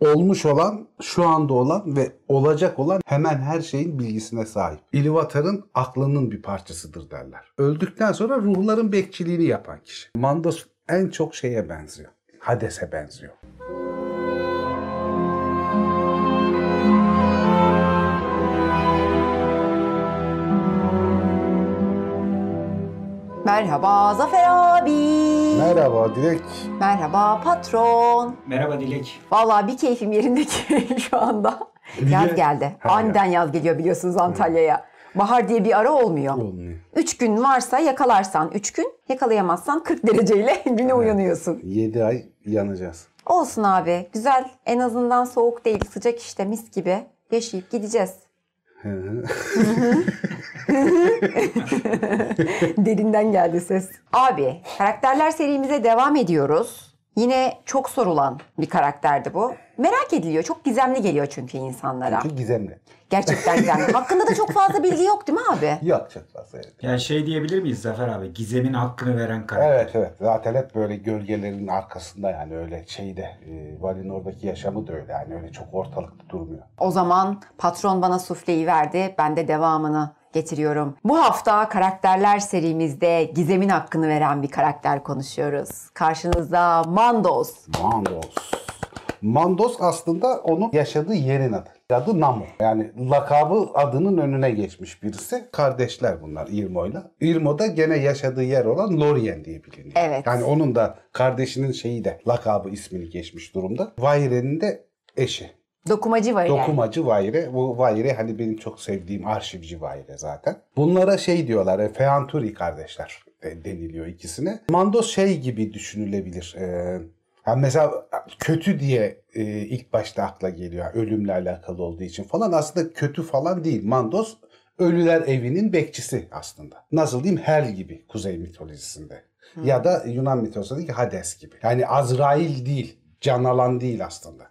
olmuş olan, şu anda olan ve olacak olan hemen her şeyin bilgisine sahip. İlvatar'ın aklının bir parçasıdır derler. Öldükten sonra ruhların bekçiliğini yapan kişi. Mandos en çok şeye benziyor. Hades'e benziyor. Merhaba Zafer abi. Merhaba Dilek. Merhaba patron. Merhaba Dilek. Vallahi bir keyfim yerindeki şu anda. Yaz geldi. Ha, Aniden yaz geliyor biliyorsunuz Antalya'ya. Bahar diye bir ara olmuyor. Olmuyor. Üç gün varsa yakalarsan üç gün, yakalayamazsan 40 dereceyle güne uyanıyorsun. 7 ay yanacağız. Olsun abi. Güzel. En azından soğuk değil, sıcak işte mis gibi. Yaşayıp gideceğiz. Derinden geldi ses. Abi, karakterler serimize devam ediyoruz. Yine çok sorulan bir karakterdi bu. Merak ediliyor. Çok gizemli geliyor çünkü insanlara. Çünkü gizemli. Gerçekten gizemli. Hakkında da çok fazla bilgi yok değil mi abi? Yok çok fazla. Evet. Yani şey diyebilir miyiz Zafer abi? Gizemin hakkını veren karakter. Evet evet zaten hep böyle gölgelerin arkasında yani öyle şeyde e, Valinor'daki yaşamı da öyle yani öyle çok ortalıkta durmuyor. O zaman patron bana sufleyi verdi. Ben de devamını getiriyorum. Bu hafta karakterler serimizde gizemin hakkını veren bir karakter konuşuyoruz. Karşınızda Mandos. Mandos. Mandos aslında onun yaşadığı yerin adı. Adı Namo. Yani lakabı adının önüne geçmiş birisi. Kardeşler bunlar İrmo'yla. İrmo da gene yaşadığı yer olan Lorien diye biliniyor. Evet. Yani onun da kardeşinin şeyi de lakabı ismini geçmiş durumda. Vaire'nin de eşi. Dokumacı yani. Dokumacı Vayre. Bu Vayre hani benim çok sevdiğim arşivci Vayre zaten. Bunlara şey diyorlar. E, Feanturi kardeşler e, deniliyor ikisine. Mandos şey gibi düşünülebilir. E, yani mesela kötü diye e, ilk başta akla geliyor. Ölümle alakalı olduğu için falan. Aslında kötü falan değil. Mandos ölüler evinin bekçisi aslında. Nasıl diyeyim? Hel gibi Kuzey mitolojisinde. Ya da Yunan mitolojisindeki Hades gibi. Yani Azrail değil. Can alan değil aslında.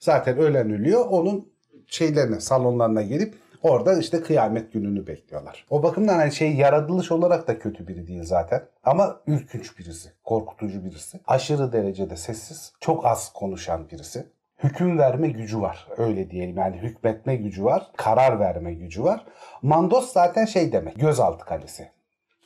Zaten ölen ölüyor. Onun şeylerine, salonlarına gelip orada işte kıyamet gününü bekliyorlar. O bakımdan hani şey yaratılış olarak da kötü biri değil zaten. Ama ürkünç birisi, korkutucu birisi. Aşırı derecede sessiz, çok az konuşan birisi. Hüküm verme gücü var. Öyle diyelim yani hükmetme gücü var. Karar verme gücü var. Mandos zaten şey demek. Gözaltı kalesi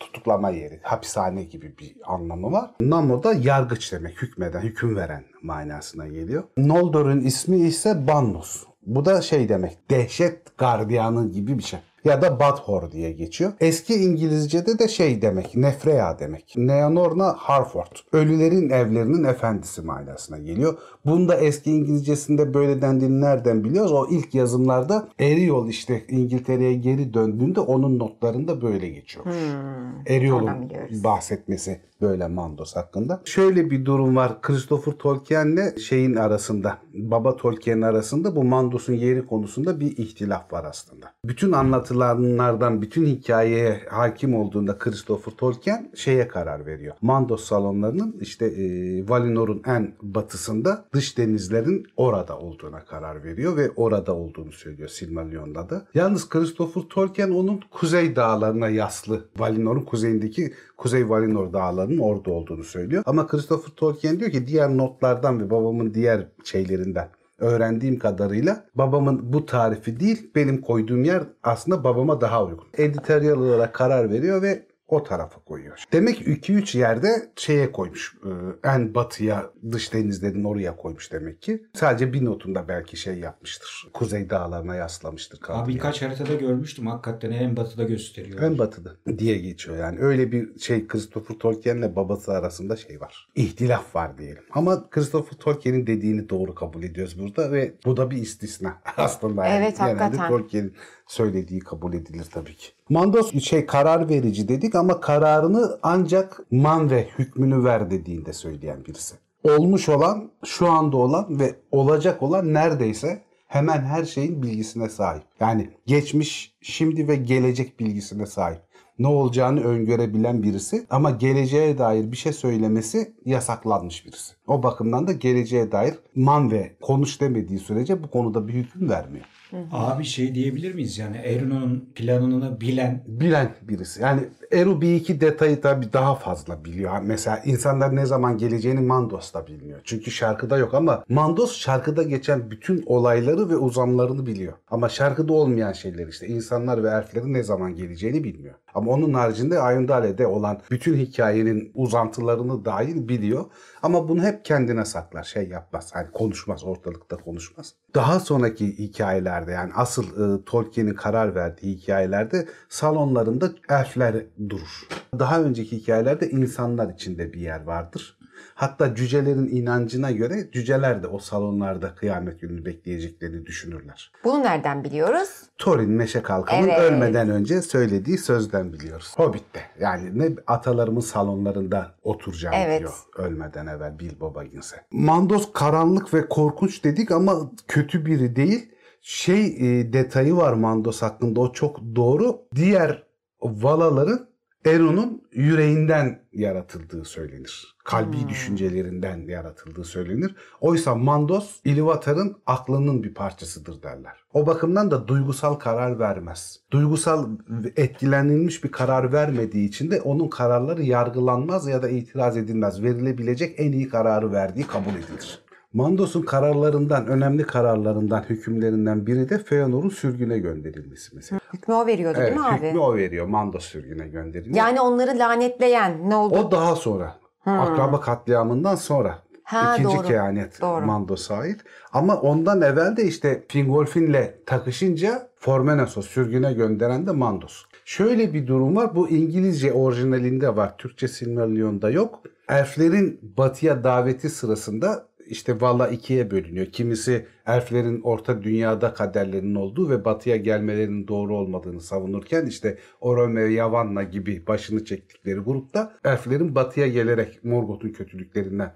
tutuklama yeri, hapishane gibi bir anlamı var. Namo da yargıç demek, hükmeden, hüküm veren manasına geliyor. Noldor'un ismi ise Bannos. Bu da şey demek, dehşet gardiyanı gibi bir şey. Ya da Badhor diye geçiyor. Eski İngilizce'de de şey demek, Nefrea demek. Neanorna Harford. Ölülerin evlerinin efendisi manasına geliyor. Bunda eski İngilizcesinde böyle dendiğini nereden biliyoruz? O ilk yazımlarda Eriol işte İngiltere'ye geri döndüğünde onun notlarında böyle geçiyormuş. oradan Eriol'un bahsetmesi böyle Mandos hakkında. Şöyle bir durum var. Christopher Tolkien'le şeyin arasında, baba Tolkien arasında bu Mandos'un yeri konusunda bir ihtilaf var aslında. Bütün anlatılanlardan, bütün hikayeye hakim olduğunda Christopher Tolkien şeye karar veriyor. Mandos salonlarının işte e, Valinor'un en batısında dış denizlerin orada olduğuna karar veriyor ve orada olduğunu söylüyor Silmarillion'da da. Yalnız Christopher Tolkien onun kuzey dağlarına yaslı Valinor'un kuzeyindeki Kuzey Valinor dağlarının orada olduğunu söylüyor. Ama Christopher Tolkien diyor ki diğer notlardan ve babamın diğer şeylerinden öğrendiğim kadarıyla babamın bu tarifi değil benim koyduğum yer aslında babama daha uygun. Editoryal olarak karar veriyor ve o tarafa koyuyor. Demek 2-3 yerde şeye koymuş. e, En batıya dış denizlerin oraya koymuş demek ki. Sadece bir notunda belki şey yapmıştır. Kuzey dağlarına yaslamıştır. Abi birkaç haritada görmüştüm. Hakikaten en batıda gösteriyor. En batıda diye geçiyor yani. Öyle bir şey Christopher Tolkien'le babası arasında şey var. İhtilaf var diyelim. Ama Christopher Tolkien'in dediğini doğru kabul ediyoruz burada ve bu da bir istisna aslında. Yani. Evet, Genelde hakikaten. Tolkien'in söylediği kabul edilir tabii ki. Mandos şey karar verici dedik ama kararını ancak man ve hükmünü ver dediğinde söyleyen birisi. Olmuş olan, şu anda olan ve olacak olan neredeyse hemen her şeyin bilgisine sahip. Yani geçmiş, şimdi ve gelecek bilgisine sahip. Ne olacağını öngörebilen birisi ama geleceğe dair bir şey söylemesi yasaklanmış birisi. O bakımdan da geleceğe dair man ve konuş demediği sürece bu konuda bir hüküm vermiyor. Abi şey diyebilir miyiz yani Erino'nun planını bilen Bilen birisi. Yani Eru bir iki detayı tabii daha fazla biliyor. Mesela insanlar ne zaman geleceğini Mandos da bilmiyor. Çünkü şarkıda yok ama Mandos şarkıda geçen bütün olayları ve uzamlarını biliyor. Ama şarkıda olmayan şeyler işte insanlar ve elflerin ne zaman geleceğini bilmiyor. Ama onun haricinde Ayundale'de olan bütün hikayenin uzantılarını dahil biliyor. Ama bunu hep kendine saklar. Şey yapmaz. Hani konuşmaz. Ortalıkta konuşmaz. Daha sonraki hikayelerde yani asıl e, Tolkien'in karar verdiği hikayelerde salonlarında elfler durur. Daha önceki hikayelerde insanlar içinde bir yer vardır. Hatta cücelerin inancına göre cüceler de o salonlarda kıyamet gününü bekleyeceklerini düşünürler. Bunu nereden biliyoruz? Thorin Meşe Kalkan'ın Evet. ölmeden önce söylediği sözden biliyoruz. Hobbit'te yani ne atalarımın salonlarında oturacağım Evet. diyor ölmeden evvel Bilbo Baggins'e. Mandos karanlık ve korkunç dedik ama kötü biri değil. Şey e, detayı var Mandos hakkında o çok doğru. Diğer Valaların Eron'un yüreğinden yaratıldığı söylenir. Kalbi düşüncelerinden yaratıldığı söylenir. Oysa Mandos Ilúvatar'ın aklının bir parçasıdır derler. O bakımdan da duygusal karar vermez. Duygusal etkilenilmiş bir karar vermediği için de onun kararları yargılanmaz ya da itiraz edilmez. Verilebilecek en iyi kararı verdiği kabul edilir. Mandos'un kararlarından, önemli kararlarından, hükümlerinden biri de Feanor'un sürgüne gönderilmesi mesela. Hükmü o veriyordu Evet, değil mi abi? hükmü o veriyor. Mandos sürgüne gönderiliyor. Yani onları lanetleyen ne oldu? O daha sonra. Akraba katliamından sonra. Ha, İkinci doğru. kehanet Doğru. Mandos'a ait. Ama ondan evvel de işte Fingolfin'le takışınca Formenos'u sürgüne gönderen de Mandos. Şöyle bir durum var. Bu İngilizce orijinalinde var. Türkçe Silmarillion'da yok. Elflerin batıya daveti sırasında işte Vala ikiye bölünüyor. Kimisi elflerin orta dünyada kaderlerinin olduğu ve batıya gelmelerinin doğru olmadığını savunurken işte Orome ve Yavanna gibi başını çektikleri grupta elflerin batıya gelerek Morgoth'un kötülüklerinden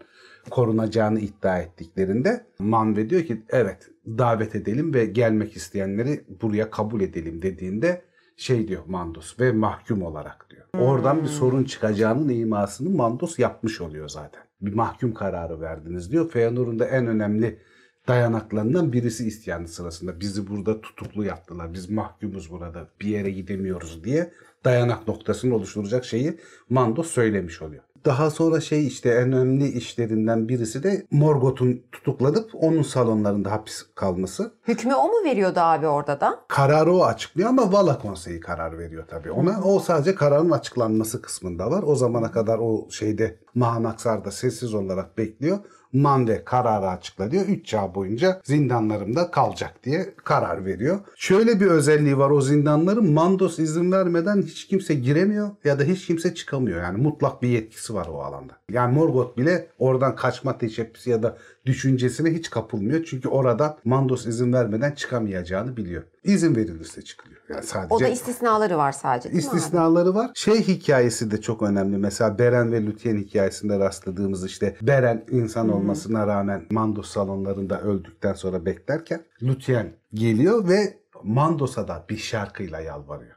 korunacağını iddia ettiklerinde Manve diyor ki evet davet edelim ve gelmek isteyenleri buraya kabul edelim dediğinde şey diyor Mandos ve mahkum olarak diyor. Oradan bir sorun çıkacağının imasını Mandos yapmış oluyor zaten. Bir mahkum kararı verdiniz diyor. Feanor'un da en önemli dayanaklarından birisi isyanı sırasında. Bizi burada tutuklu yaptılar. Biz mahkumuz burada. Bir yere gidemiyoruz diye dayanak noktasını oluşturacak şeyi Mandos söylemiş oluyor. Daha sonra şey işte en önemli işlerinden birisi de Morgoth'un tutuklanıp onun salonlarında hapis kalması. Hükmü o mu veriyordu abi orada da? Kararı o açıklıyor ama Vala Konseyi karar veriyor tabii ona. O sadece kararın açıklanması kısmında var. O zamana kadar o şeyde Mahanaksar'da sessiz olarak bekliyor. Mande kararı açıkla diyor. 3 çağ boyunca zindanlarımda kalacak diye karar veriyor. Şöyle bir özelliği var o zindanların Mandos izin vermeden hiç kimse giremiyor ya da hiç kimse çıkamıyor. Yani mutlak bir yetkisi var o alanda. Yani Morgoth bile oradan kaçma teşebbüsü ya da düşüncesine hiç kapılmıyor. Çünkü orada Mandos izin vermeden çıkamayacağını biliyor. İzin verilirse çıkılıyor. Yani sadece O da istisnaları var sadece değil mi? İstisnaları var. Şey hikayesi de çok önemli. Mesela Beren ve Lúthien hikayesinde rastladığımız işte Beren insan olmasına rağmen Mandos salonlarında öldükten sonra beklerken Lúthien geliyor ve Mandos'a da bir şarkıyla yalvarıyor.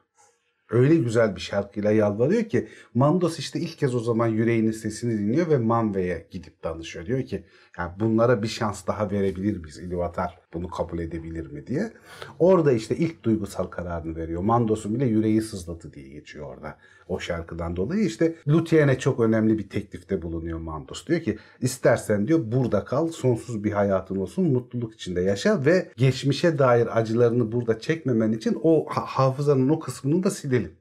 Öyle güzel bir şarkıyla yalvarıyor ki Mandos işte ilk kez o zaman yüreğinin sesini dinliyor ve Manve'ye gidip danışıyor. Diyor ki yani bunlara bir şans daha verebilir miyiz? İlúvatar bunu kabul edebilir mi diye. Orada işte ilk duygusal kararını veriyor. Mandos'un bile yüreği sızladı diye geçiyor orada. O şarkıdan dolayı işte Lúthien'e çok önemli bir teklifte bulunuyor Mandos. Diyor ki istersen diyor burada kal, sonsuz bir hayatın olsun, mutluluk içinde yaşa ve geçmişe dair acılarını burada çekmemen için o ha- hafızanın o kısmını da silelim.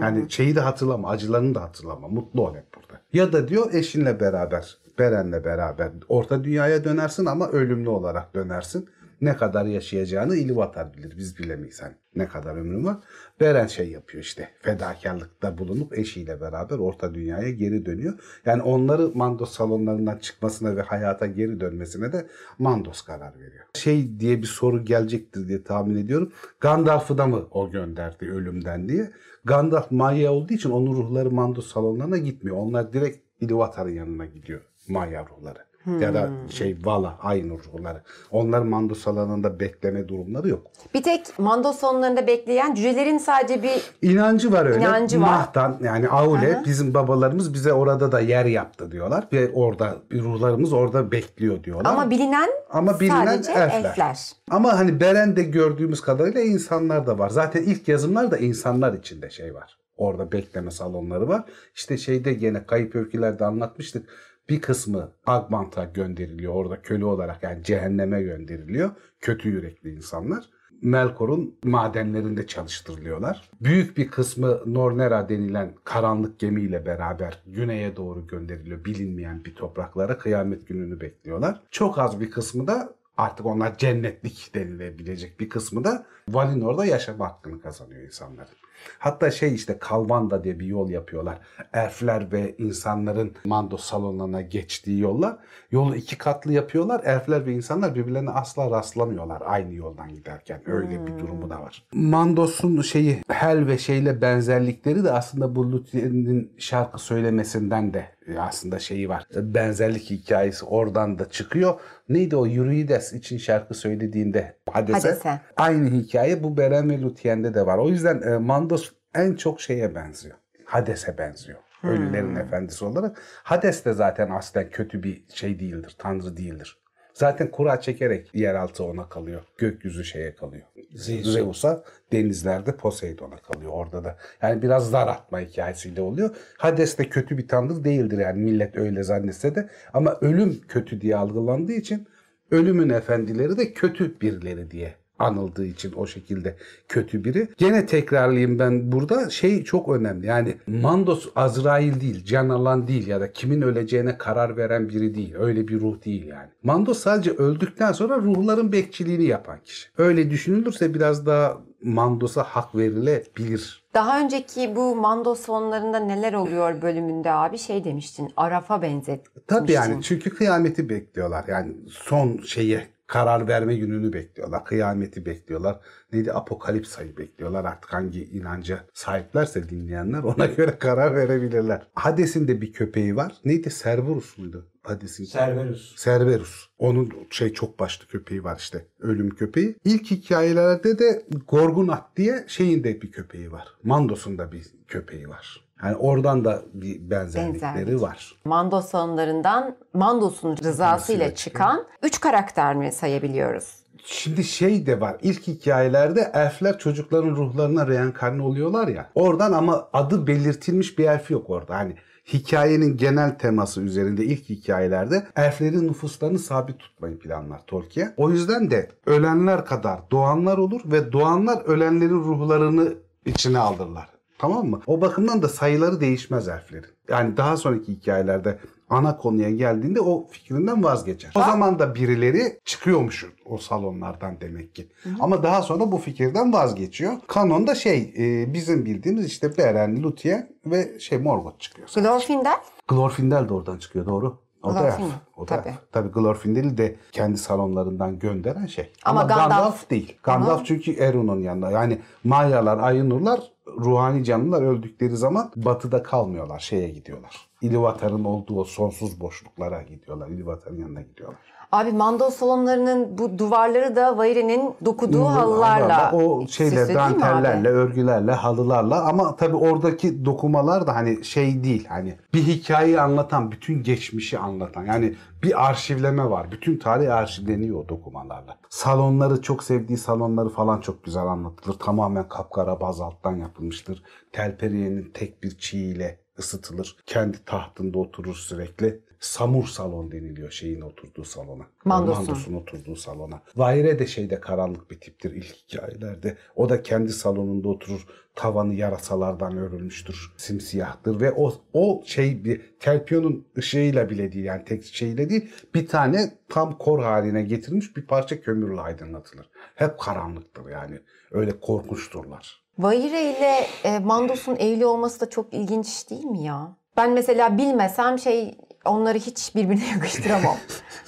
Yani şeyi de hatırlama, acılarını da hatırlama. Mutlu ol hep burada. Ya da diyor eşinle beraber, Beren'le beraber orta dünyaya dönersin ama ölümlü olarak dönersin. Ne kadar yaşayacağını İlúvatar bilir. Biz bilemeyiz hani ne kadar ömrün var. Beren şey yapıyor işte. Fedakarlıkta bulunup eşiyle beraber orta dünyaya geri dönüyor. Yani onları Mandos salonlarından çıkmasına ve hayata geri dönmesine de Mandos karar veriyor. Şey diye bir soru gelecektir diye tahmin ediyorum. Gandalf'ı da mı o gönderdi ölümden diye. Gandalf Maya olduğu için onun ruhları Mandos salonlarına gitmiyor. Onlar direkt İlúvatar'ın yanına gidiyor. Maya ruhları. Ya da şey Vala aynı ruhları. Onlar Mandos salonunda bekleme durumları yok. Bir tek Mandos sonlarında bekleyen cücelerin sadece bir İnancı var öyle. İnancı var. Mahtan yani Aule Aha. bizim babalarımız bize orada da yer yaptı diyorlar. Ve orada ruhlarımız orada bekliyor diyorlar. ama bilinen, Ama bilinen sadece elfler. elfler. Ama hani Beren'de gördüğümüz kadarıyla insanlar da var. Zaten ilk yazımlar da insanlar içinde şey var. Orada bekleme salonları var. İşte şeyde gene Kayıp Öyküler'de anlatmıştık. Bir kısmı Agmant'a gönderiliyor. Orada köle olarak yani cehenneme gönderiliyor. Kötü yürekli insanlar. Melkor'un madenlerinde çalıştırılıyorlar. Büyük bir kısmı Nornera denilen karanlık gemiyle beraber güneye doğru gönderiliyor. Bilinmeyen bir topraklara kıyamet gününü bekliyorlar. Çok az bir kısmı da artık onlar cennetlik denilebilecek bir kısmı da Valinor'da yaşama hakkını kazanıyor insanların. Hatta şey işte Kalvanda diye bir yol yapıyorlar. Elfler ve insanların mando salonlarına geçtiği yolla. Yolu iki katlı yapıyorlar. Elfler ve insanlar birbirlerine asla rastlamıyorlar aynı yoldan giderken. Öyle bir durumu da var. Mandos'un şeyi Hel ve şeyle benzerlikleri de aslında bu Luthier'in şarkı söylemesinden de aslında şeyi var. Benzerlik hikayesi oradan da çıkıyor. Neydi o Eurydice için şarkı söylediğinde Hades'e. Hades'e. Aynı hikaye bu Beren ve Luthier'de de var. O yüzden e, Mandos en çok şeye benziyor. Hades'e benziyor. Ölülerin efendisi olarak. Hades de zaten aslen kötü bir şey değildir. Tanrı değildir. Zaten kura çekerek yeraltı ona kalıyor. Gökyüzü şeye kalıyor. Zeus'a. Zeus'a denizlerde Poseidon'a kalıyor orada da. Yani biraz zar atma hikayesiyle oluyor. Hades de kötü bir tanrı değildir yani millet öyle zannetse de. Ama ölüm kötü diye algılandığı için ölümün efendileri de kötü birileri diye anıldığı için o şekilde kötü biri. Gene tekrarlayayım ben burada şey çok önemli. Yani Mandos Azrail değil, can alan değil ya da kimin öleceğine karar veren biri değil. Öyle bir ruh değil yani. Mandos sadece öldükten sonra ruhların bekçiliğini yapan kişi. Öyle düşünülürse biraz daha Mandos'a hak verilebilir. Daha önceki bu Mando sonlarında neler oluyor bölümünde abi şey demiştin. Araf'a benzetmiştin. Tabii yani çünkü kıyameti bekliyorlar. Yani son şeye karar verme gününü bekliyorlar. Kıyameti bekliyorlar. Neydi? Apokalips ayı bekliyorlar. Artık hangi inanca sahiplerse dinleyenler ona göre karar verebilirler. Hades'in de bir köpeği var. Neydi? Cerberus muydu? Hades'in Cerberus. Cerberus. Onun şey çok başlı köpeği var işte. Ölüm köpeği. İlk hikayelerde de Gorgunat diye şeyin de bir köpeği var. Mandos'un da bir köpeği var. Yani oradan da bir benzerlikleri Benzerlik. var. Mando sonlarından Mandos'un rızasıyla çıkan 3 karakter mi sayabiliyoruz? Şimdi şey de var. İlk hikayelerde elfler çocukların ruhlarına reenkarne oluyorlar ya. Oradan ama adı belirtilmiş bir elf yok orada. Hani hikayenin genel teması üzerinde ilk hikayelerde elflerin nüfuslarını sabit tutmayı planlar Tolkien. O yüzden de ölenler kadar doğanlar olur ve doğanlar ölenlerin ruhlarını içine alırlar. Tamam mı? O bakımdan da sayıları değişmez elflerin. Yani daha sonraki hikayelerde ana konuya geldiğinde o fikrinden vazgeçer. O zaman da birileri çıkıyormuş o salonlardan demek ki. Ama daha sonra bu fikirden vazgeçiyor. Kanonda şey e, bizim bildiğimiz işte Beren, Luthien ve şey Morgoth çıkıyor. Glorfindel? Glorfindel de oradan çıkıyor doğru. O da elf. O da tabii. elf. Tabii Glorfindel'i de kendi salonlarından gönderen şey. Ama Gandalf- değil. Gandalf Ama- çünkü Eron'un yanında. Yani Mayalar, Ainurlar ruhani canlılar öldükleri zaman batıda kalmıyorlar. Şeye gidiyorlar. Ilúvatar'ın olduğu o sonsuz boşluklara gidiyorlar. Ilúvatar'ın yanına gidiyorlar. Abi Mando salonlarının bu duvarları da Vayre'nin dokuduğu halılarla o şeyle dantellerle, örgülerle, halılarla ama tabii oradaki dokumalar da hani şey değil. Hani bir hikayeyi anlatan, bütün geçmişi anlatan. Yani bir arşivleme var. Bütün tarih arşivleniyor o dokumalarla. Salonları çok sevdiği salonları falan çok güzel anlatılır. Tamamen kapkara bazalttan yapılmıştır. Telperiye'nin tek bir çiğiyle ısıtılır. Kendi tahtında oturur sürekli. Samur salon deniliyor şeyin oturduğu salona. Mandos'un. Mandos'un oturduğu salona. Vahire de şeyde karanlık bir tiptir ilk hikayelerde. O da kendi salonunda oturur. Tavanı yarasalardan örülmüştür. Simsiyahtır ve o o şey bir Telpion'un ışığıyla bile değil yani tek şeyle değil bir tane tam kor haline getirilmiş bir parça kömürle aydınlatılır. Hep karanlıktır yani. Öyle korkunçturlar. Vayre ile e, Mandos'un evli olması da çok ilginç değil mi ya? Ben mesela bilmesem şey onları hiç birbirine yakıştıramam.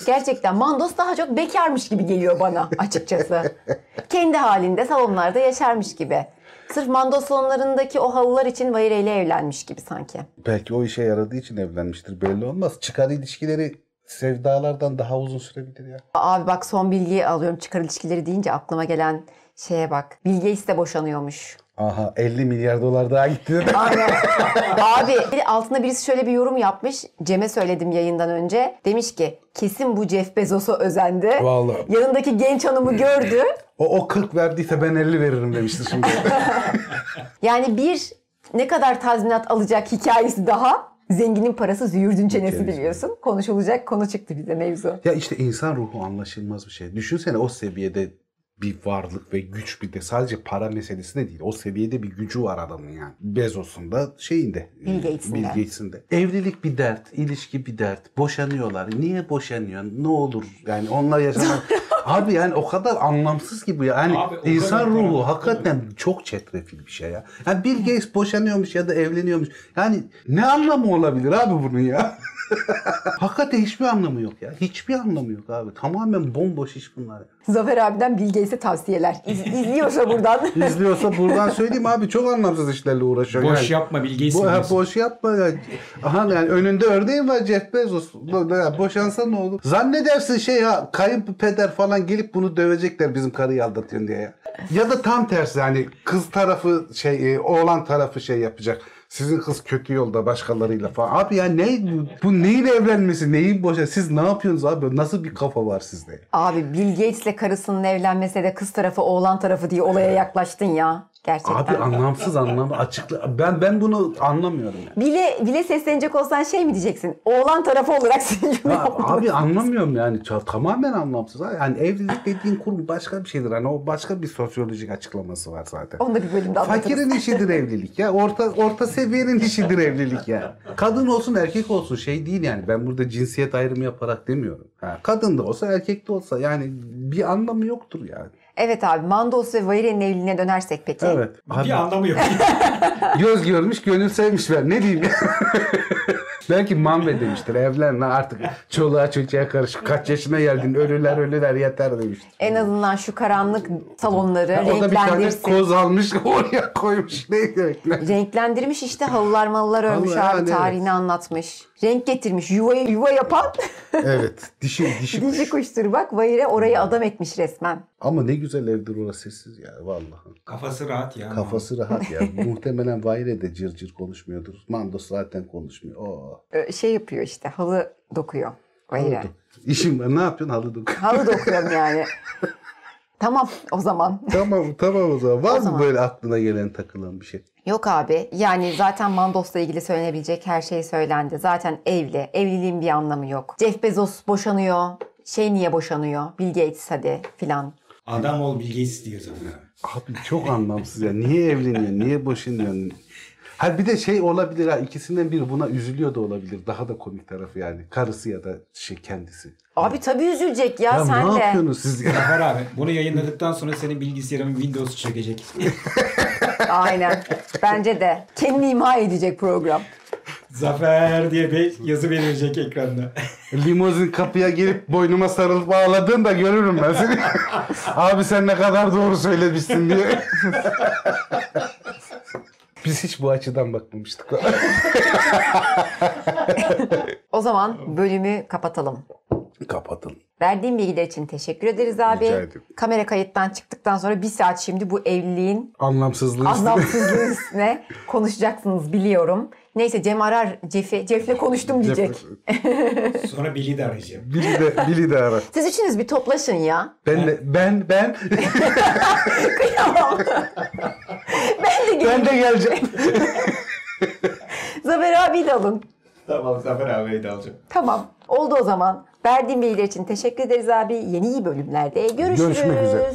Gerçekten Mandos daha çok bekarmış gibi geliyor bana açıkçası. Kendi halinde salonlarda yaşarmış gibi. Sırf Mandos salonlarındaki o halılar için Vayre ile evlenmiş gibi sanki. Belki o işe yaradığı için evlenmiştir belli olmaz. Çıkar ilişkileri sevdalardan daha uzun sürebilir ya. Abi bak son bilgiyi alıyorum çıkar ilişkileri deyince aklıma gelen şeye bak. Bill Gates de boşanıyormuş. Aha 50 milyar dolar daha gitti. Abi altında birisi şöyle bir yorum yapmış. Cem'e söyledim yayından önce. Demiş ki kesin bu Jeff Bezos'a özendi. Vallahi. Yanındaki genç hanımı gördü. o, o 40 verdiyse ben 50 veririm demişti şimdi. Yani bir Ne kadar tazminat alacak hikayesi daha. Zenginin parası züğürdün Çenesi. biliyorsun. Konuşulacak konu çıktı bize mevzu. Ya işte insan ruhu anlaşılmaz bir şey. Düşünsene o seviyede bir varlık ve güç bir de sadece para meselesi de değil. O seviyede bir gücü var adamın yani. Bezos'un da şeyinde. Bill Gates'in Bill de. Gates'in de. Evlilik bir dert, ilişki bir dert. Boşanıyorlar. Niye boşanıyor? Ne olur? Yani onlar yaşamak... Abi yani o kadar anlamsız ki bu ya. Yani Abi insan ruhu para- hakikaten çok çetrefil bir şey ya. Yani Bill Gates boşanıyormuş ya da evleniyormuş. Yani ne anlamı olabilir abi bunun ya? Hakikaten hiçbir anlamı yok ya. Hiçbir anlamı yok abi. Tamamen bomboş iş bunlar. ya. Zafer abiden Bill Gates'e tavsiyeler. İz, izliyorsa buradan. İzliyorsa buradan söyleyeyim abi çok anlamsız işlerle uğraşıyor. Boş yani. yapma Bill ha, dinliyorsun. boş yapma ya. Aha yani önünde örneğin var Jeff Bezos. Boşansa ne olur? Zannedersin şey ya kayınpeder falan gelip bunu dövecekler bizim karıyı aldatıyorsun diye ya. Ya da tam tersi yani kız tarafı şey e, oğlan tarafı şey yapacak. Sizin kız kötü yolda başkalarıyla falan. Abi ya ne bu, neyin evlenmesi neyin boşa siz ne yapıyorsunuz abi nasıl bir kafa var sizde? Abi Bill Gates'le karısının evlenmese de kız tarafı oğlan tarafı diye olaya yaklaştın ya. Gerçekten. Abi anlamsız anlamı açıkla. Ben ben bunu anlamıyorum yani. Bile, bile seslenecek olsan şey mi diyeceksin? Oğlan tarafı olarak Ha, yaptın. abi anlamıyorum yani tamamen anlamsız. Yani evlilik dediğin kurum başka bir şeydir. Hani o başka bir sosyolojik açıklaması var zaten. Onu da bir bölümde anlatırız. Fakirin işidir evlilik ya. Orta orta seviyenin işidir evlilik ya. Kadın olsun erkek olsun şey değil yani. Ben burada cinsiyet ayrımı yaparak demiyorum. Ha, kadın da olsa erkek de olsa yani bir anlamı yoktur yani. Evet abi Mandos ve Vaire'nin evliliğine dönersek peki. Evet. Bir Abi, anlamı yok. göz görmüş gönül sevmiş ben. Ne diyeyim Belki manve demiştir. Evlen lan artık çoluğa çocuğa karışık. Kaç yaşına geldin ölüler ölüler yeter demiştir. En azından şu karanlık salonları Ya o da bir tane renklendirsin. koz almış oraya koymuş. Ne demek? Renklendirmiş işte halılar malılar örmüş Halı, abi yani tarihini anlatmış. Renk getirmiş. Yuva, yuva yapan evet. Dişi dişi kuş. dişi kuştur bak. Vaire orayı adam etmiş resmen. Ama ne güzel evdir orası sessiz ya vallahi. Kafası rahat ya. Kafası rahat ya. Muhtemelen Vayre de cır cır konuşmuyordur. Mandos zaten konuşmuyor. Oo. Ee, Şey yapıyor işte halı dokuyor. Vaire. Oldu. İşim var. Ne yapıyorsun? Halı dok. Halı dokuyorum yani. tamam o zaman. tamam tamam o zaman. Var O mı zaman. böyle aklına gelen takılan bir şey? Yok abi yani zaten Mandos'la ilgili söylenebilecek her şey söylendi. Zaten evli. Evliliğin bir anlamı yok. Jeff Bezos boşanıyor. Şey niye boşanıyor? Bill Gates hadi filan. Adam ol Bill Gates diyor zaten. Abi çok anlamsız ya. Niye evleniyor? Niye boşanıyor? Ha bir de şey olabilir ha ikisinden biri buna üzülüyor da olabilir. Daha da komik tarafı yani. Karısı ya da şey kendisi. Abi tabii üzülecek ya, Ya sen ne de. yapıyorsunuz siz ya? Zafer abi bunu yayınladıktan sonra senin bilgisayarın Windows çökecek. Aynen. Bence de. Kendini imha edecek program. Zafer diye bir yazı belirleyecek ekranda. Limozin kapıya gelip boynuma sarılıp ağladığında görürüm ben seni. Abi sen ne kadar doğru söylemişsin diye. Biz hiç bu açıdan bakmamıştık. O zaman bölümü kapatalım. Kapatalım. Verdiğin bilgiler için teşekkür ederiz abi. Rica ederim. Kamera kayıttan çıktıktan sonra bir saat şimdi bu evliliğin Anlamsızlığı anlamsızlığı üstüne konuşacaksınız biliyorum. Neyse Cem arar Cef'i. Cef'le konuştum diyecek. Sonra Bill'i de arayacağım. Bili de, Bili de ara. Siz üçünüz bir toplaşın ya. Ben de, ben, ben, Kıyamam. ben de geleyim. ben de geleceğim. Zafer abi de alın. Tamam Zafer abiyi de alacağım. Tamam. Oldu o zaman. Verdiğin bilgiler için teşekkür ederiz abi. Yeni iyi bölümlerde görüşürüz. Görüşmek üzere.